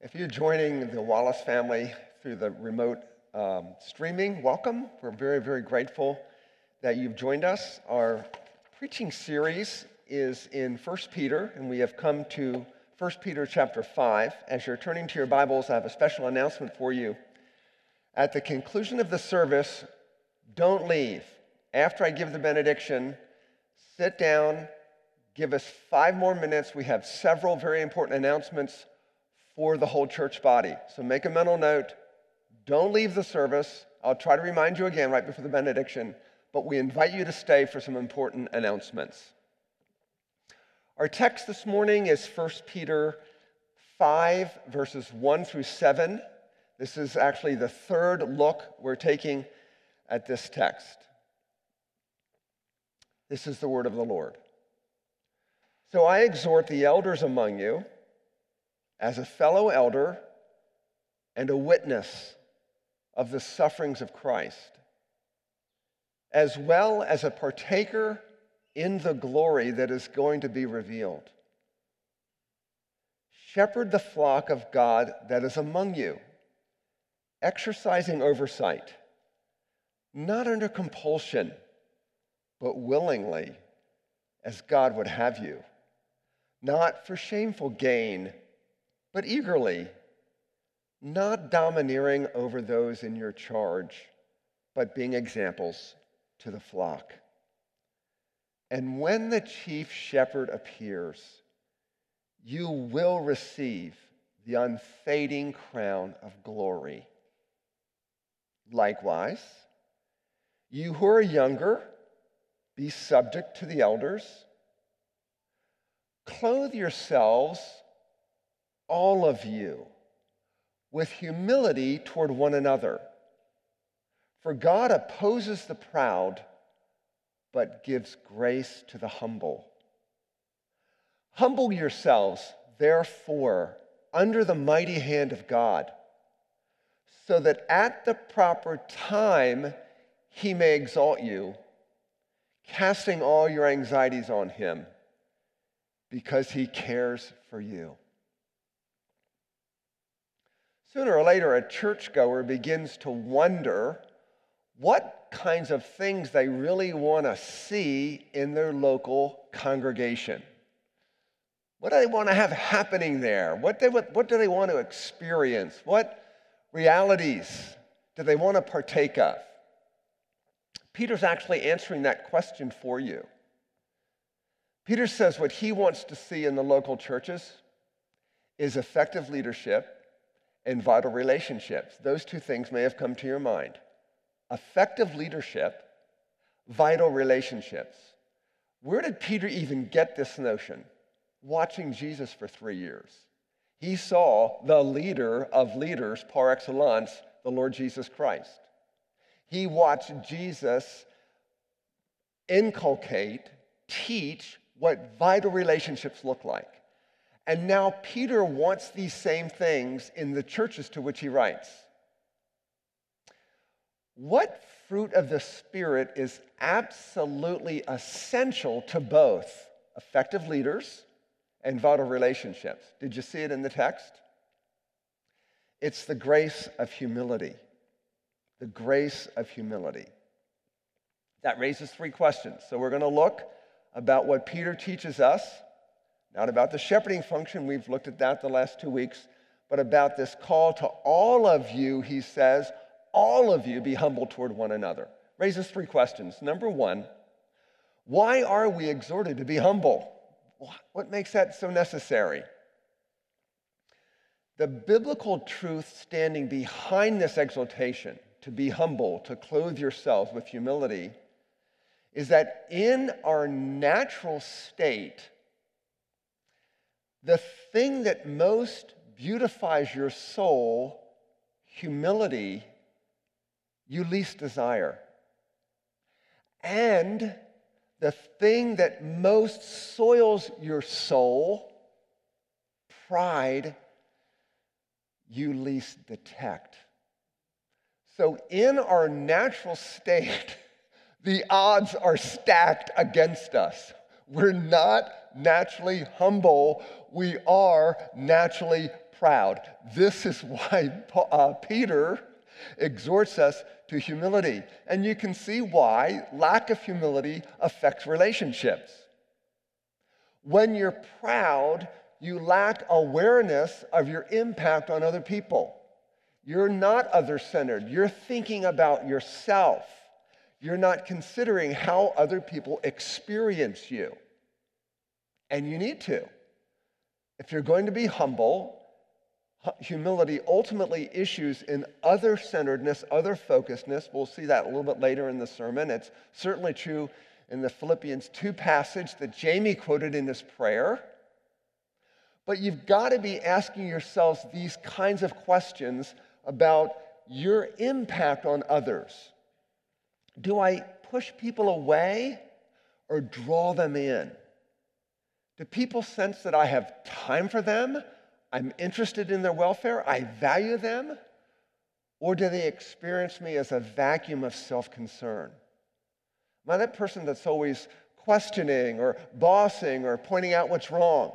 If you're joining the Wallace family through the remote um, streaming, welcome. We're very, very grateful that you've joined us. Our preaching series is in 1 Peter, and we have come to 1 Peter chapter 5. As you're turning to your Bibles, I have a special announcement for you. At the conclusion of the service, don't leave. After I give the benediction, sit down, give us five more minutes. We have several very important announcements for the whole church body. So make a mental note. Don't leave the service. I'll try to remind you again right before the benediction, but we invite you to stay for some important announcements. Our text this morning is 1 Peter 5, verses 1 through 7. This is actually the third look we're taking at this text. This is the word of the Lord. So I exhort the elders among you, as a fellow elder and a witness of the sufferings of Christ, as well as a partaker in the glory that is going to be revealed. Shepherd the flock of God that is among you, exercising oversight, not under compulsion, but willingly, as God would have you not for shameful gain, but eagerly, not domineering over those in your charge, but being examples to the flock. And when the chief shepherd appears, you will receive the unfading crown of glory. Likewise, you who are younger, be subject to the elders. Clothe yourselves, all of you, with humility toward one another. For God opposes the proud, but gives grace to the humble. Humble yourselves, therefore, under the mighty hand of God, so that at the proper time he may exalt you, casting all your anxieties on him because he cares for you. Sooner or later, a churchgoer begins to wonder what kinds of things they really want to see in their local congregation. What do they want to have happening there? What, they, what, what do they want to experience? What realities do they want to partake of? Peter's actually answering that question for you. Peter says what he wants to see in the local churches is effective leadership and vital relationships. Those two things may have come to your mind. Effective leadership, vital relationships. Where did Peter even get this notion? Watching Jesus for three years. He saw the leader of leaders par excellence, the Lord Jesus Christ. He watched Jesus inculcate, teach, what vital relationships look like. And now Peter wants these same things in the churches to which he writes. What fruit of the Spirit is absolutely essential to both effective leaders and vital relationships? Did you see it in the text? It's the grace of humility. The grace of humility. That raises three questions. So we're going to look about what Peter teaches us, not about the shepherding function, we've looked at that the last two weeks, but about this call to all of you, he says, all of you be humble toward one another. Raises three questions. Number one, why are we exhorted to be humble? What makes that so necessary? The biblical truth standing behind this exhortation to be humble, to clothe yourselves with humility, is that in our natural state, the thing that most beautifies your soul, humility, you least desire. And the thing that most soils your soul, pride, you least detect. So, in our natural state, the odds are stacked against us. We're not naturally humble. We are naturally proud. This is why uh, Peter exhorts us to humility. And you can see why lack of humility affects relationships. When you're proud, you lack awareness of your impact on other people. You're not other centered. You're thinking about yourself. You're not considering how other people experience you. And you need to. If you're going to be humble, humility ultimately issues in other centeredness, other focusedness. We'll see that a little bit later in the sermon. It's certainly true in the Philippians 2 passage that Jamie quoted in his prayer. But you've got to be asking yourselves these kinds of questions about your impact on others. Do I push people away or draw them in? Do people sense that I have time for them? I'm interested in their welfare? I value them? Or do they experience me as a vacuum of self concern? Am I that person that's always questioning or bossing or pointing out what's wrong?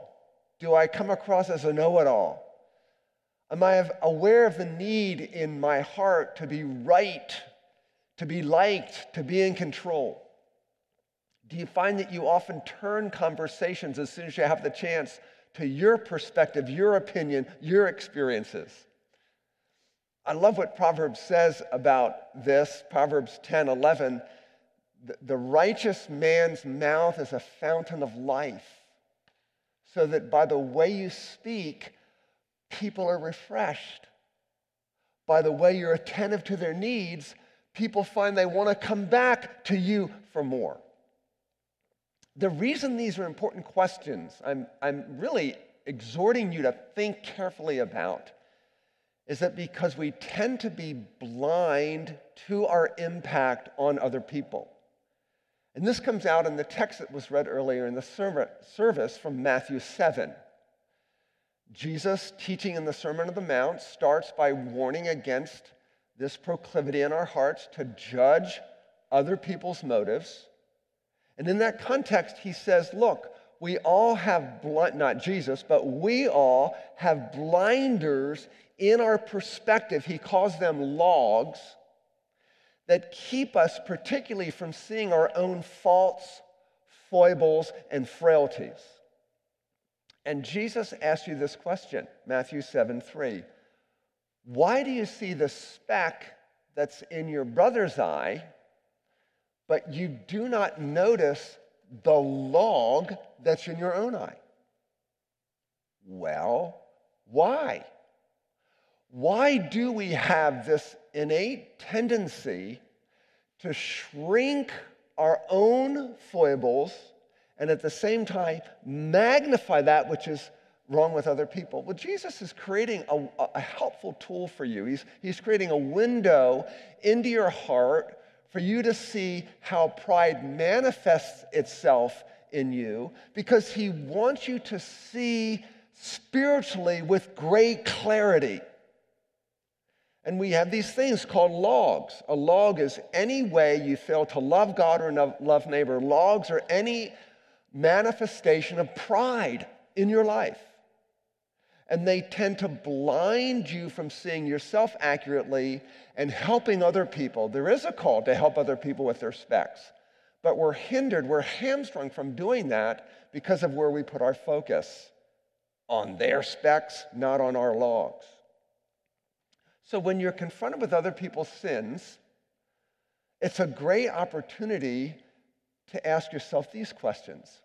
Do I come across as a know it all? Am I aware of the need in my heart to be right, to be liked, to be in control? Do you find that you often turn conversations as soon as you have the chance to your perspective, your opinion, your experiences? I love what Proverbs says about this. Proverbs 10 11. The, the righteous man's mouth is a fountain of life, so that by the way you speak, people are refreshed. By the way you're attentive to their needs, people find they want to come back to you for more. The reason these are important questions, I'm, I'm really exhorting you to think carefully about, is that because we tend to be blind to our impact on other people. And this comes out in the text that was read earlier in the service from Matthew 7. Jesus, teaching in the Sermon on the Mount, starts by warning against this proclivity in our hearts to judge other people's motives and in that context, he says, Look, we all have, not Jesus, but we all have blinders in our perspective. He calls them logs that keep us particularly from seeing our own faults, foibles, and frailties. And Jesus asks you this question, Matthew 7 3. Why do you see the speck that's in your brother's eye? But you do not notice the log that's in your own eye. Well, why? Why do we have this innate tendency to shrink our own foibles and at the same time magnify that which is wrong with other people? Well, Jesus is creating a, a helpful tool for you. He's, he's creating a window into your heart for you to see how pride manifests itself in you because he wants you to see spiritually with great clarity. And we have these things called logs. A log is any way you fail to love God or love neighbor. Logs are any manifestation of pride in your life. And they tend to blind you from seeing yourself accurately and helping other people. There is a call to help other people with their specks, but we're hindered, we're hamstrung from doing that because of where we put our focus on their specks, not on our logs. So when you're confronted with other people's sins, it's a great opportunity to ask yourself these questions.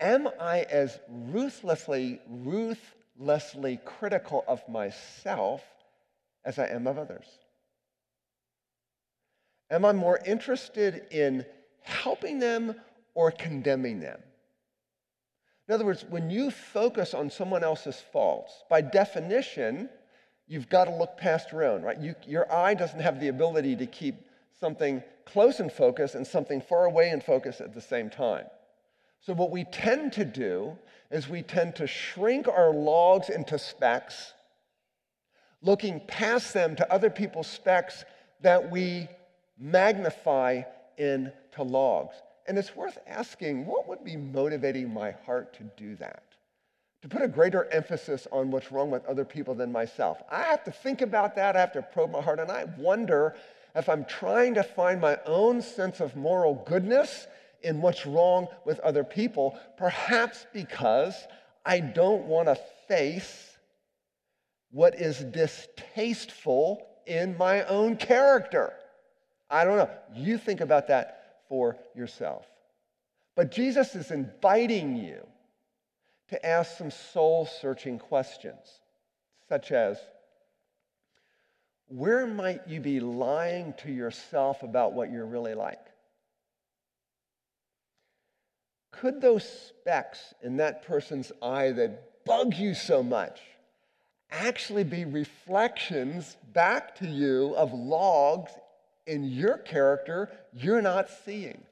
Am I as ruthlessly, ruthlessly critical of myself as I am of others? Am I more interested in helping them or condemning them? In other words, when you focus on someone else's faults, by definition, you've got to look past your own, right? You, your eye doesn't have the ability to keep something close in focus and something far away in focus at the same time. So, what we tend to do is we tend to shrink our logs into specks, looking past them to other people's specks that we magnify into logs. And it's worth asking what would be motivating my heart to do that? to put a greater emphasis on what's wrong with other people than myself. I have to think about that. I have to probe my heart. And I wonder if I'm trying to find my own sense of moral goodness in what's wrong with other people, perhaps because I don't want to face what is distasteful in my own character. I don't know. You think about that for yourself. But Jesus is inviting you to ask some soul searching questions, such as where might you be lying to yourself about what you're really like? Could those specks in that person's eye that bug you so much actually be reflections back to you of logs in your character you're not seeing?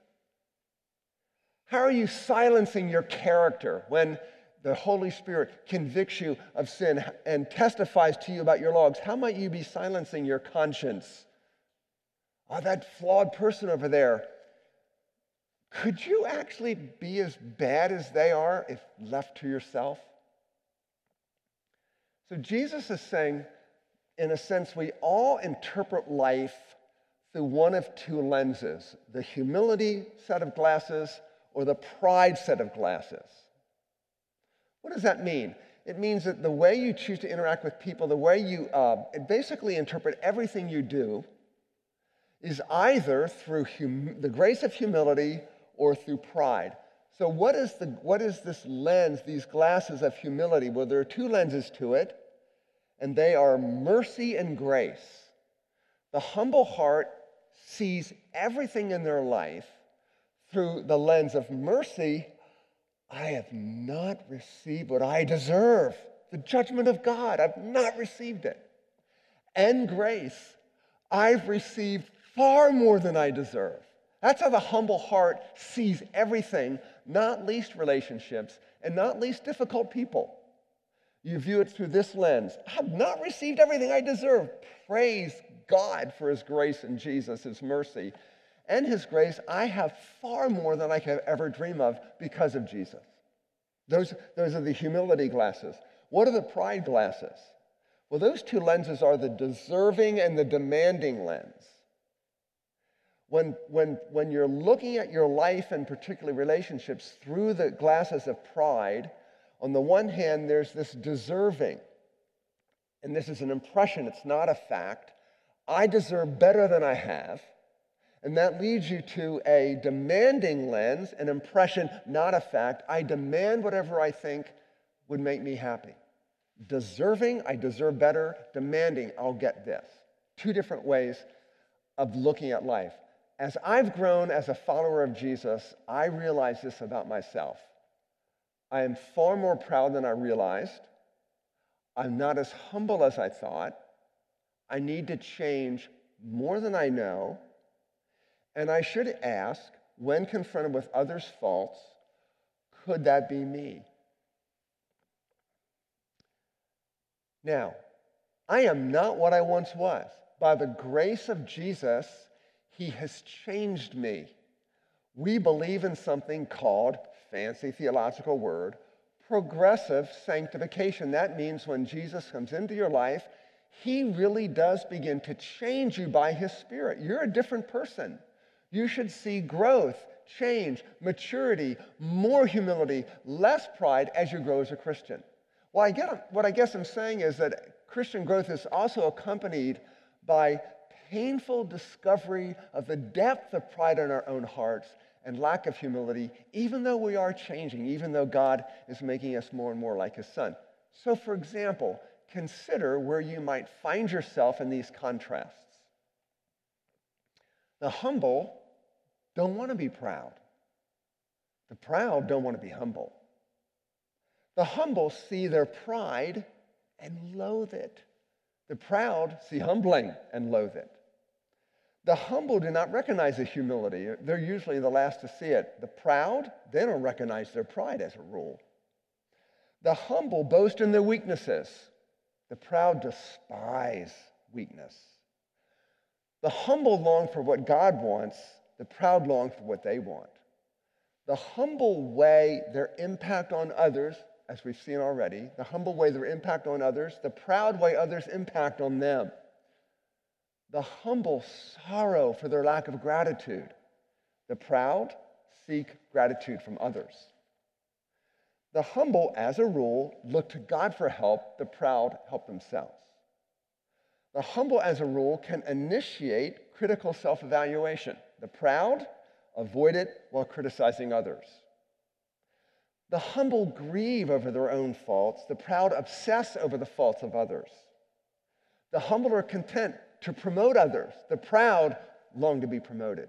How are you silencing your character when the Holy Spirit convicts you of sin and testifies to you about your logs, how might you be silencing your conscience? Oh, that flawed person over there. Could you actually be as bad as they are if left to yourself? So Jesus is saying, in a sense, we all interpret life through one of two lenses the humility set of glasses or the pride set of glasses. What does that mean? It means that the way you choose to interact with people, the way you uh, basically interpret everything you do, is either through hum- the grace of humility or through pride. So, what is, the, what is this lens, these glasses of humility? Well, there are two lenses to it, and they are mercy and grace. The humble heart sees everything in their life through the lens of mercy I have not received what I deserve. The judgment of God, I've not received it. And grace, I've received far more than I deserve. That's how the humble heart sees everything, not least relationships, and not least difficult people. You view it through this lens. I have not received everything I deserve. Praise God for his grace and Jesus, his mercy and his grace, I have far more than I could ever dream of because of Jesus. Those, those are the humility glasses. What are the pride glasses? Well, those two lenses are the deserving and the demanding lens. When, when, when you're looking at your life and particularly relationships through the glasses of pride, on the one hand, there's this deserving. And this is an impression, it's not a fact. I deserve better than I have. And that leads you to a demanding lens, an impression, not a fact. I demand whatever I think would make me happy. Deserving, I deserve better. Demanding, I'll get this. Two different ways of looking at life. As I've grown as a follower of Jesus, I realize this about myself. I am far more proud than I realized. I'm not as humble as I thought. I need to change more than I know. And I should ask, when confronted with others' faults, could that be me? Now, I am not what I once was. By the grace of Jesus, He has changed me. We believe in something called, fancy theological word, progressive sanctification. That means when Jesus comes into your life, He really does begin to change you by His Spirit. You're a different person. You should see growth, change, maturity, more humility, less pride as you grow as a Christian. Well, I get, what I guess I'm saying is that Christian growth is also accompanied by painful discovery of the depth of pride in our own hearts and lack of humility, even though we are changing, even though God is making us more and more like His Son. So, for example, consider where you might find yourself in these contrasts. The humble don't want to be proud. The proud don't want to be humble. The humble see their pride and loathe it. The proud see humbling and loathe it. The humble do not recognize the humility. They're usually the last to see it. The proud, they don't recognize their pride as a rule. The humble boast in their weaknesses. The proud despise weakness. The humble long for what God wants, the proud long for what they want. The humble weigh their impact on others as we've seen already, the humble weigh their impact on others, the proud weigh others impact on them, the humble sorrow for their lack of gratitude, the proud seek gratitude from others. The humble, as a rule, look to God for help, the proud help themselves. The humble, as a rule, can initiate critical self evaluation. The proud avoid it while criticizing others. The humble grieve over their own faults, the proud obsess over the faults of others. The humble are content to promote others, the proud long to be promoted.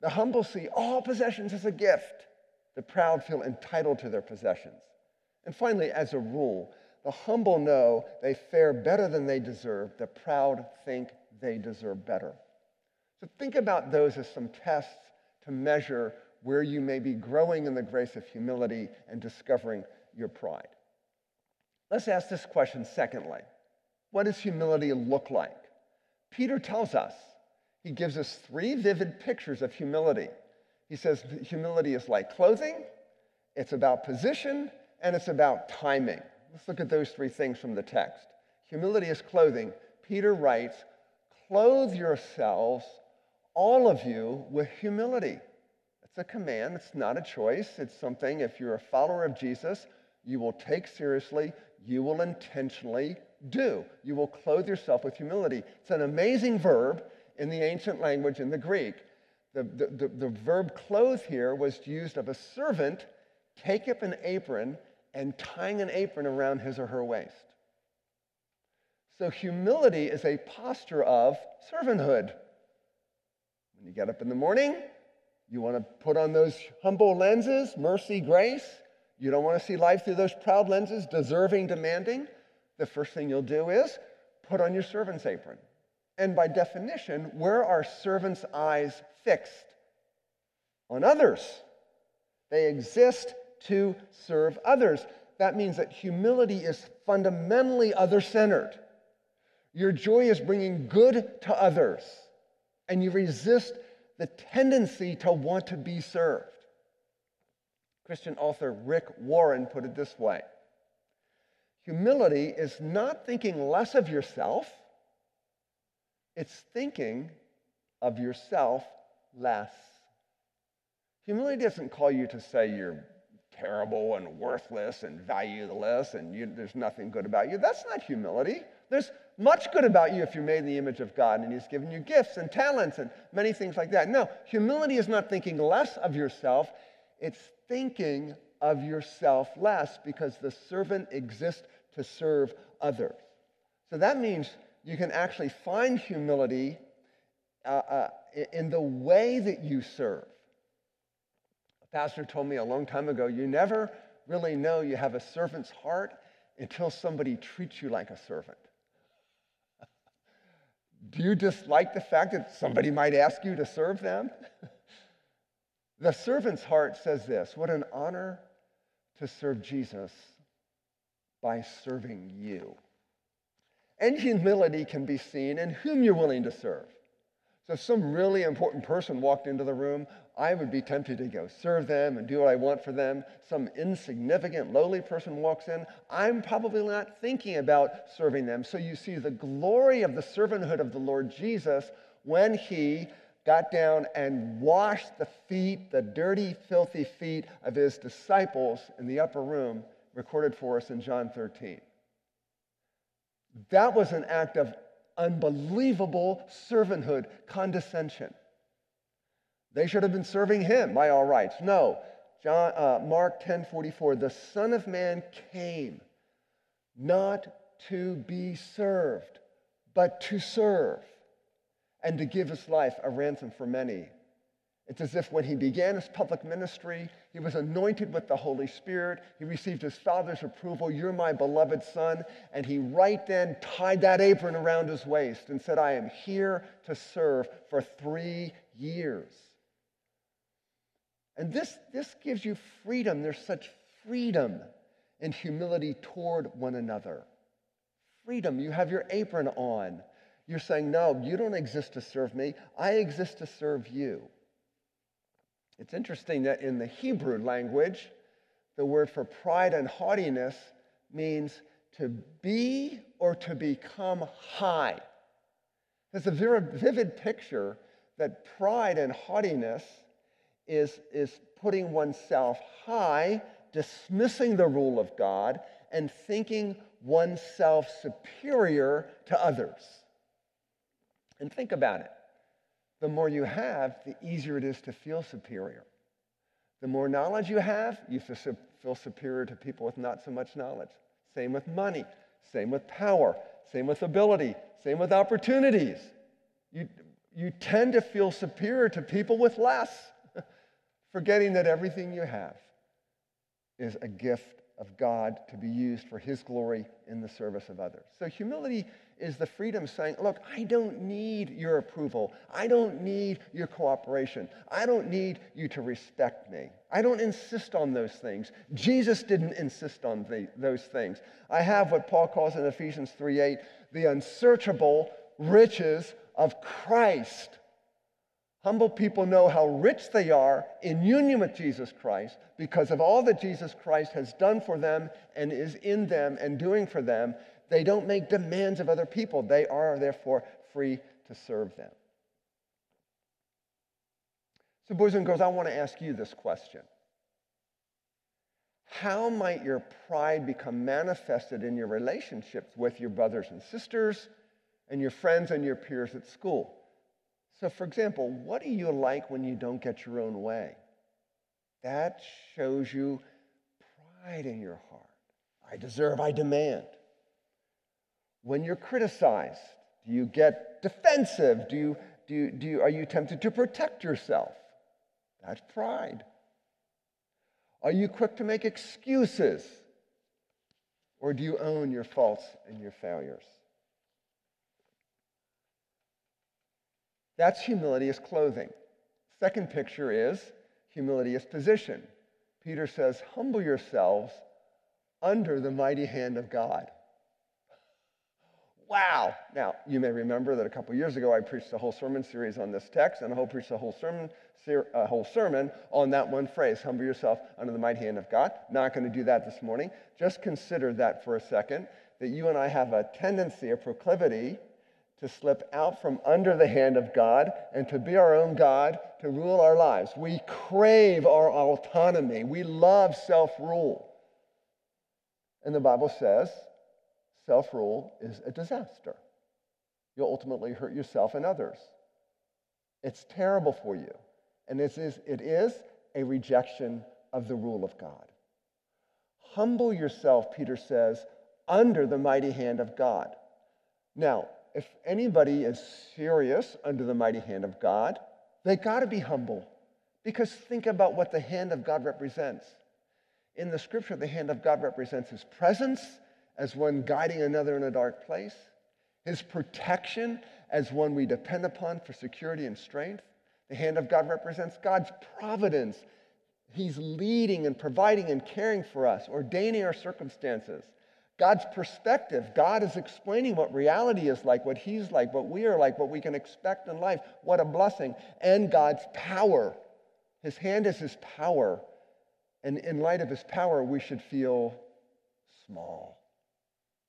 The humble see all possessions as a gift, the proud feel entitled to their possessions. And finally, as a rule, the humble know they fare better than they deserve. The proud think they deserve better. So think about those as some tests to measure where you may be growing in the grace of humility and discovering your pride. Let's ask this question secondly What does humility look like? Peter tells us, he gives us three vivid pictures of humility. He says humility is like clothing, it's about position, and it's about timing. Let's look at those three things from the text. Humility is clothing. Peter writes, Clothe yourselves, all of you, with humility. It's a command, it's not a choice. It's something, if you're a follower of Jesus, you will take seriously, you will intentionally do. You will clothe yourself with humility. It's an amazing verb in the ancient language in the Greek. The, the, the, the verb clothe here was used of a servant take up an apron and tying an apron around his or her waist. So humility is a posture of servanthood. When you get up in the morning, you want to put on those humble lenses, mercy, grace. You don't want to see life through those proud lenses, deserving, demanding. The first thing you'll do is put on your servant's apron. And by definition, where are servants' eyes fixed? On others. They exist to serve others. That means that humility is fundamentally other centered. Your joy is bringing good to others, and you resist the tendency to want to be served. Christian author Rick Warren put it this way Humility is not thinking less of yourself, it's thinking of yourself less. Humility doesn't call you to say you're terrible and worthless and valueless and you, there's nothing good about you. That's not humility. There's much good about you if you're made in the image of God and He's given you gifts and talents and many things like that. No, humility is not thinking less of yourself, it's thinking of yourself less because the servant exists to serve others. So that means you can actually find humility uh, uh, in the way that you serve. A pastor told me a long time ago you never really know you have a servant's heart until somebody treats you like a servant. Do you dislike the fact that somebody might ask you to serve them? the servant's heart says this What an honor to serve Jesus by serving you. And humility can be seen in whom you're willing to serve. So if some really important person walked into the room, I would be tempted to go serve them and do what I want for them. Some insignificant, lowly person walks in, I'm probably not thinking about serving them. So you see the glory of the servanthood of the Lord Jesus when he got down and washed the feet, the dirty, filthy feet of his disciples in the upper room, recorded for us in John 13. That was an act of unbelievable servanthood, condescension. They should have been serving him by all rights. No. John, uh, Mark 10 44, the Son of Man came not to be served, but to serve and to give his life a ransom for many. It's as if when he began his public ministry, he was anointed with the Holy Spirit. He received his Father's approval. You're my beloved Son. And he right then tied that apron around his waist and said, I am here to serve for three years. And this, this gives you freedom. There's such freedom and humility toward one another. Freedom. You have your apron on. You're saying, No, you don't exist to serve me. I exist to serve you. It's interesting that in the Hebrew language, the word for pride and haughtiness means to be or to become high. It's a very vivid picture that pride and haughtiness is, is putting oneself high, dismissing the rule of God, and thinking oneself superior to others. And think about it. The more you have, the easier it is to feel superior. The more knowledge you have, you feel superior to people with not so much knowledge. Same with money, same with power, same with ability, same with opportunities. You, you tend to feel superior to people with less, forgetting that everything you have is a gift of God to be used for His glory in the service of others. So, humility is the freedom saying, Look, I don't need your approval. I don't need your cooperation. I don't need you to respect me. I don't insist on those things. Jesus didn't insist on the, those things. I have what Paul calls in Ephesians 3:8 the unsearchable riches of Christ. Humble people know how rich they are in union with Jesus Christ because of all that Jesus Christ has done for them and is in them and doing for them. They don't make demands of other people. They are, therefore, free to serve them. So, boys and girls, I want to ask you this question How might your pride become manifested in your relationships with your brothers and sisters and your friends and your peers at school? So, for example, what do you like when you don't get your own way? That shows you pride in your heart. I deserve, I demand. When you're criticized, do you get defensive? Do you, do you, do you, are you tempted to protect yourself? That's pride. Are you quick to make excuses? Or do you own your faults and your failures? That's humility as clothing. Second picture is humility as position. Peter says, Humble yourselves under the mighty hand of God. Wow. Now, you may remember that a couple years ago I preached a whole sermon series on this text, and I preached a whole sermon, a whole sermon on that one phrase, humble yourself under the mighty hand of God. Not going to do that this morning. Just consider that for a second, that you and I have a tendency, a proclivity to slip out from under the hand of God and to be our own God, to rule our lives. We crave our autonomy. We love self rule. And the Bible says self rule is a disaster. You'll ultimately hurt yourself and others. It's terrible for you. And it is, it is a rejection of the rule of God. Humble yourself, Peter says, under the mighty hand of God. Now, if anybody is serious under the mighty hand of God, they got to be humble. Because think about what the hand of God represents. In the scripture, the hand of God represents his presence as one guiding another in a dark place, his protection as one we depend upon for security and strength. The hand of God represents God's providence. He's leading and providing and caring for us, ordaining our circumstances. God's perspective. God is explaining what reality is like, what He's like, what we are like, what we can expect in life. What a blessing. And God's power. His hand is His power. And in light of His power, we should feel small,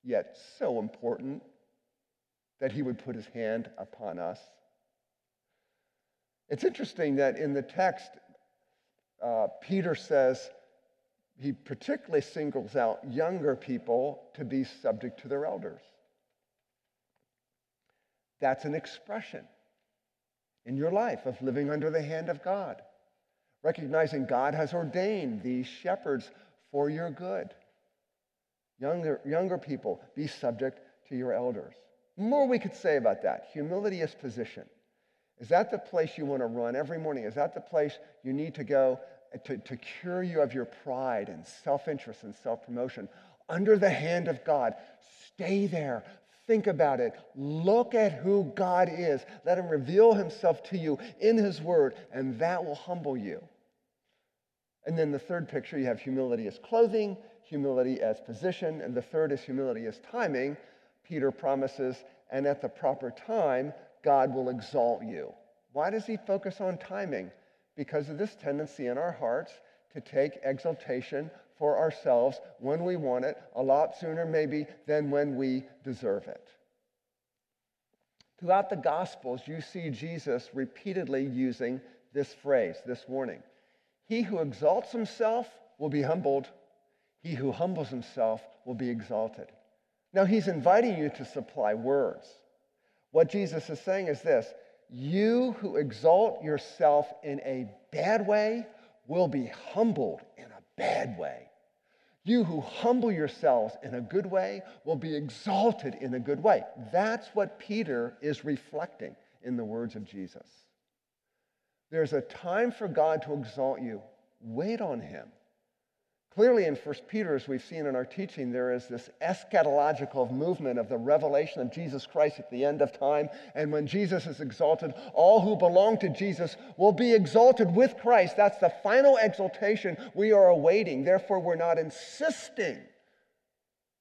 yet so important that He would put His hand upon us. It's interesting that in the text, uh, Peter says, he particularly singles out younger people to be subject to their elders. That's an expression in your life of living under the hand of God, recognizing God has ordained these shepherds for your good. Younger, younger people, be subject to your elders. More we could say about that. Humility is position. Is that the place you want to run every morning? Is that the place you need to go to, to cure you of your pride and self interest and self promotion under the hand of God. Stay there. Think about it. Look at who God is. Let Him reveal Himself to you in His Word, and that will humble you. And then the third picture, you have humility as clothing, humility as position, and the third is humility as timing. Peter promises, and at the proper time, God will exalt you. Why does he focus on timing? because of this tendency in our hearts to take exaltation for ourselves when we want it, a lot sooner maybe than when we deserve it. Throughout the Gospels, you see Jesus repeatedly using this phrase, this warning. He who exalts himself will be humbled, he who humbles himself will be exalted. Now, he's inviting you to supply words. What Jesus is saying is this You who exalt yourself in a bad way will be humbled in a bad way. You who humble yourselves in a good way will be exalted in a good way. That's what Peter is reflecting in the words of Jesus. There's a time for God to exalt you. Wait on him. Clearly, in 1 Peter, as we've seen in our teaching, there is this eschatological movement of the revelation of Jesus Christ at the end of time. And when Jesus is exalted, all who belong to Jesus will be exalted with Christ. That's the final exaltation we are awaiting. Therefore, we're not insisting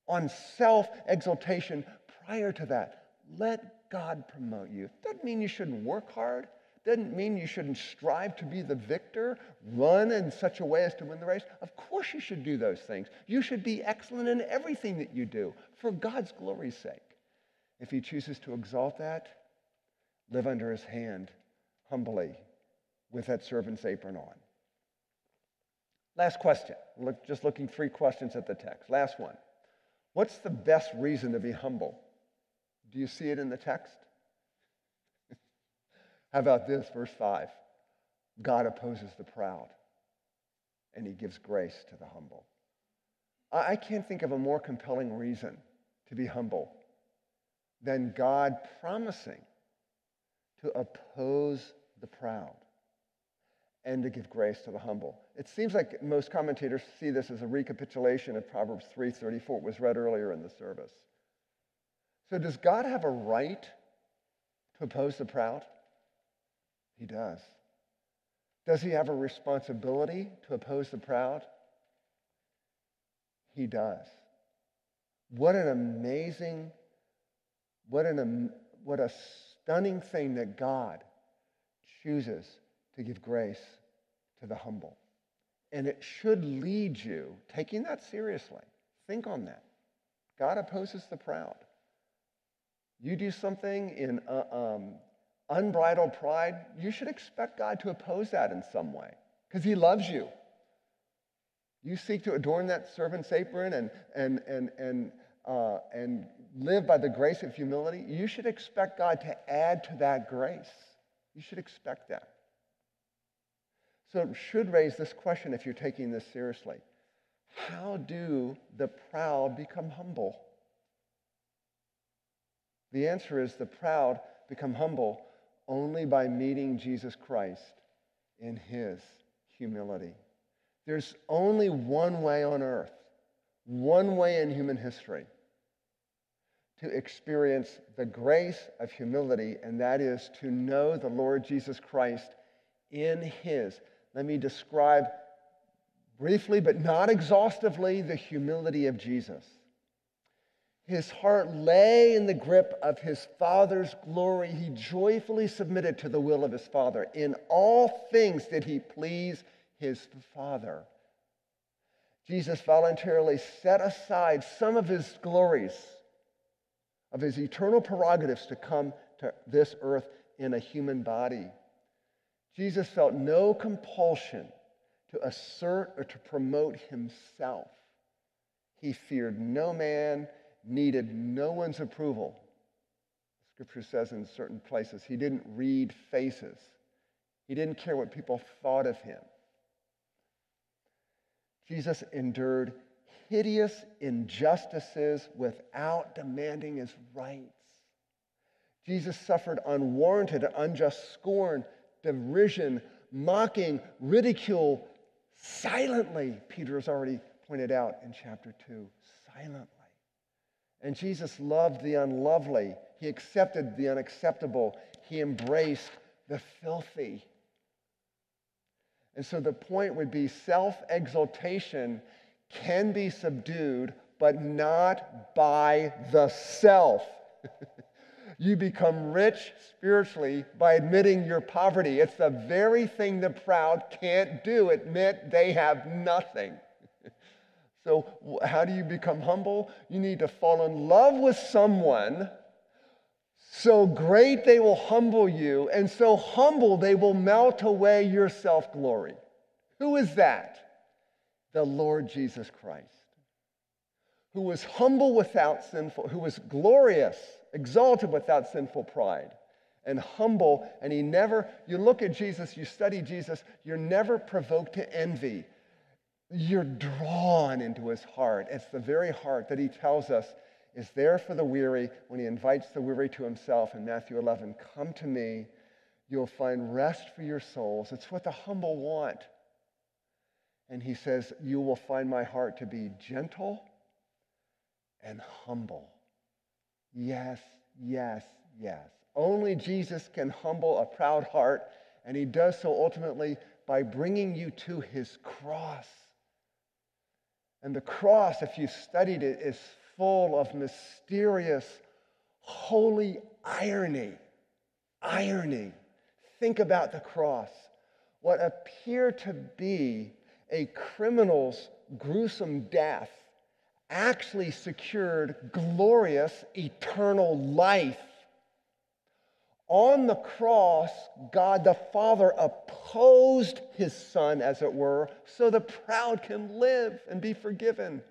on self exaltation prior to that. Let God promote you. Doesn't mean you shouldn't work hard. Doesn't mean you shouldn't strive to be the victor, run in such a way as to win the race. Of course, you should do those things. You should be excellent in everything that you do for God's glory's sake. If He chooses to exalt that, live under His hand humbly with that servant's apron on. Last question. Look, just looking three questions at the text. Last one. What's the best reason to be humble? Do you see it in the text? How about this, verse 5? God opposes the proud, and he gives grace to the humble. I can't think of a more compelling reason to be humble than God promising to oppose the proud and to give grace to the humble. It seems like most commentators see this as a recapitulation of Proverbs 3:34. It was read earlier in the service. So does God have a right to oppose the proud? He does. Does he have a responsibility to oppose the proud? He does. What an amazing, what, an, what a stunning thing that God chooses to give grace to the humble. And it should lead you, taking that seriously, think on that. God opposes the proud. You do something in uh, um, unbridled pride, you should expect God to oppose that in some way because he loves you. You seek to adorn that servant's apron and, and, and, and, uh, and live by the grace of humility. You should expect God to add to that grace. You should expect that. So it should raise this question if you're taking this seriously. How do the proud become humble? The answer is the proud become humble only by meeting Jesus Christ in his humility. There's only one way on earth, one way in human history to experience the grace of humility, and that is to know the Lord Jesus Christ in his. Let me describe briefly, but not exhaustively, the humility of Jesus. His heart lay in the grip of his Father's glory. He joyfully submitted to the will of his Father. In all things did he please his Father. Jesus voluntarily set aside some of his glories, of his eternal prerogatives to come to this earth in a human body. Jesus felt no compulsion to assert or to promote himself. He feared no man needed no one's approval. Scripture says in certain places, he didn't read faces. He didn't care what people thought of him. Jesus endured hideous injustices without demanding his rights. Jesus suffered unwarranted, unjust scorn, derision, mocking, ridicule silently, Peter has already pointed out in chapter 2. Silently. And Jesus loved the unlovely. He accepted the unacceptable. He embraced the filthy. And so the point would be self exaltation can be subdued, but not by the self. you become rich spiritually by admitting your poverty. It's the very thing the proud can't do admit they have nothing. So, how do you become humble? You need to fall in love with someone so great they will humble you, and so humble they will melt away your self glory. Who is that? The Lord Jesus Christ, who was humble without sinful, who was glorious, exalted without sinful pride, and humble. And he never, you look at Jesus, you study Jesus, you're never provoked to envy. You're drawn into his heart. It's the very heart that he tells us is there for the weary when he invites the weary to himself in Matthew 11. Come to me, you'll find rest for your souls. It's what the humble want. And he says, You will find my heart to be gentle and humble. Yes, yes, yes. Only Jesus can humble a proud heart, and he does so ultimately by bringing you to his cross. And the cross, if you've studied it, is full of mysterious, holy irony. Irony. Think about the cross. What appeared to be a criminal's gruesome death actually secured glorious eternal life. On the cross, God the Father opposed his Son, as it were, so the proud can live and be forgiven.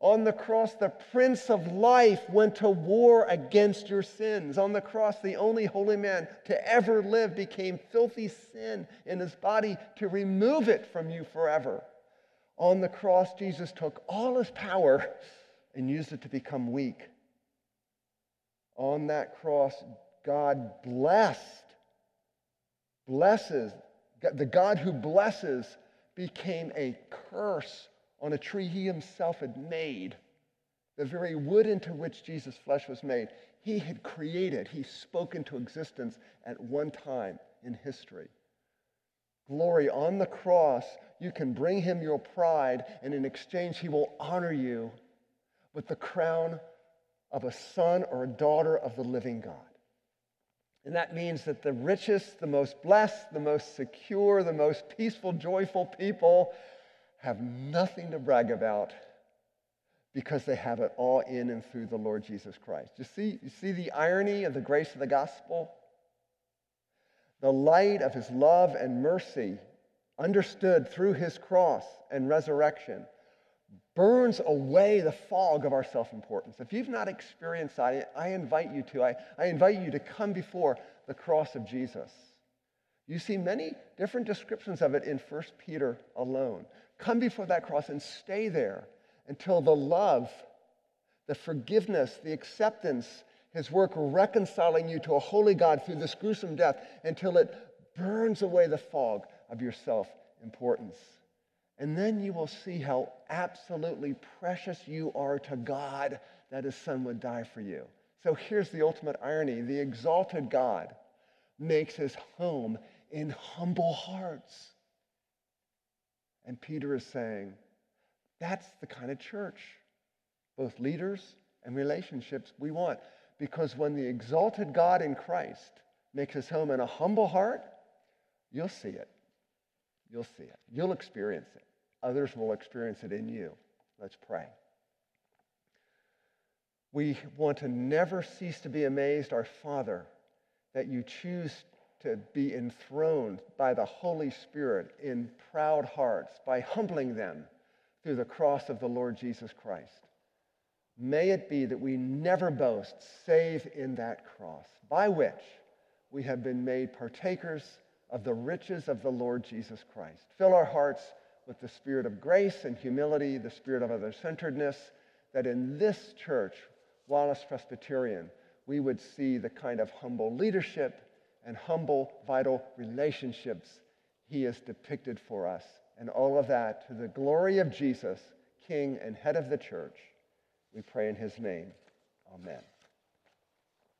On the cross, the Prince of Life went to war against your sins. On the cross, the only holy man to ever live became filthy sin in his body to remove it from you forever. On the cross, Jesus took all his power and used it to become weak. On that cross, God blessed, blesses, the God who blesses became a curse on a tree he himself had made, the very wood into which Jesus' flesh was made. He had created, he spoke into existence at one time in history. Glory on the cross, you can bring him your pride, and in exchange, he will honor you with the crown of a son or a daughter of the living God. And that means that the richest, the most blessed, the most secure, the most peaceful, joyful people have nothing to brag about because they have it all in and through the Lord Jesus Christ. You see, you see the irony of the grace of the gospel? The light of his love and mercy, understood through his cross and resurrection, burns away the fog of our self importance. If you've not experienced that, I invite you to. I, I invite you to come before the cross of Jesus. You see many different descriptions of it in 1 Peter alone. Come before that cross and stay there until the love, the forgiveness, the acceptance, his work reconciling you to a holy God through this gruesome death, until it burns away the fog of your self importance. And then you will see how absolutely precious you are to God that his son would die for you. So here's the ultimate irony the exalted God makes his home in humble hearts. And Peter is saying, that's the kind of church, both leaders and relationships we want. Because when the exalted God in Christ makes his home in a humble heart, you'll see it. You'll see it. You'll experience it. Others will experience it in you. Let's pray. We want to never cease to be amazed, our Father, that you choose to be enthroned by the Holy Spirit in proud hearts by humbling them through the cross of the Lord Jesus Christ. May it be that we never boast save in that cross, by which we have been made partakers of the riches of the Lord Jesus Christ. Fill our hearts with the spirit of grace and humility, the spirit of other centeredness, that in this church, Wallace Presbyterian, we would see the kind of humble leadership and humble, vital relationships he has depicted for us. And all of that to the glory of Jesus, King and head of the church. We pray in his name. Amen.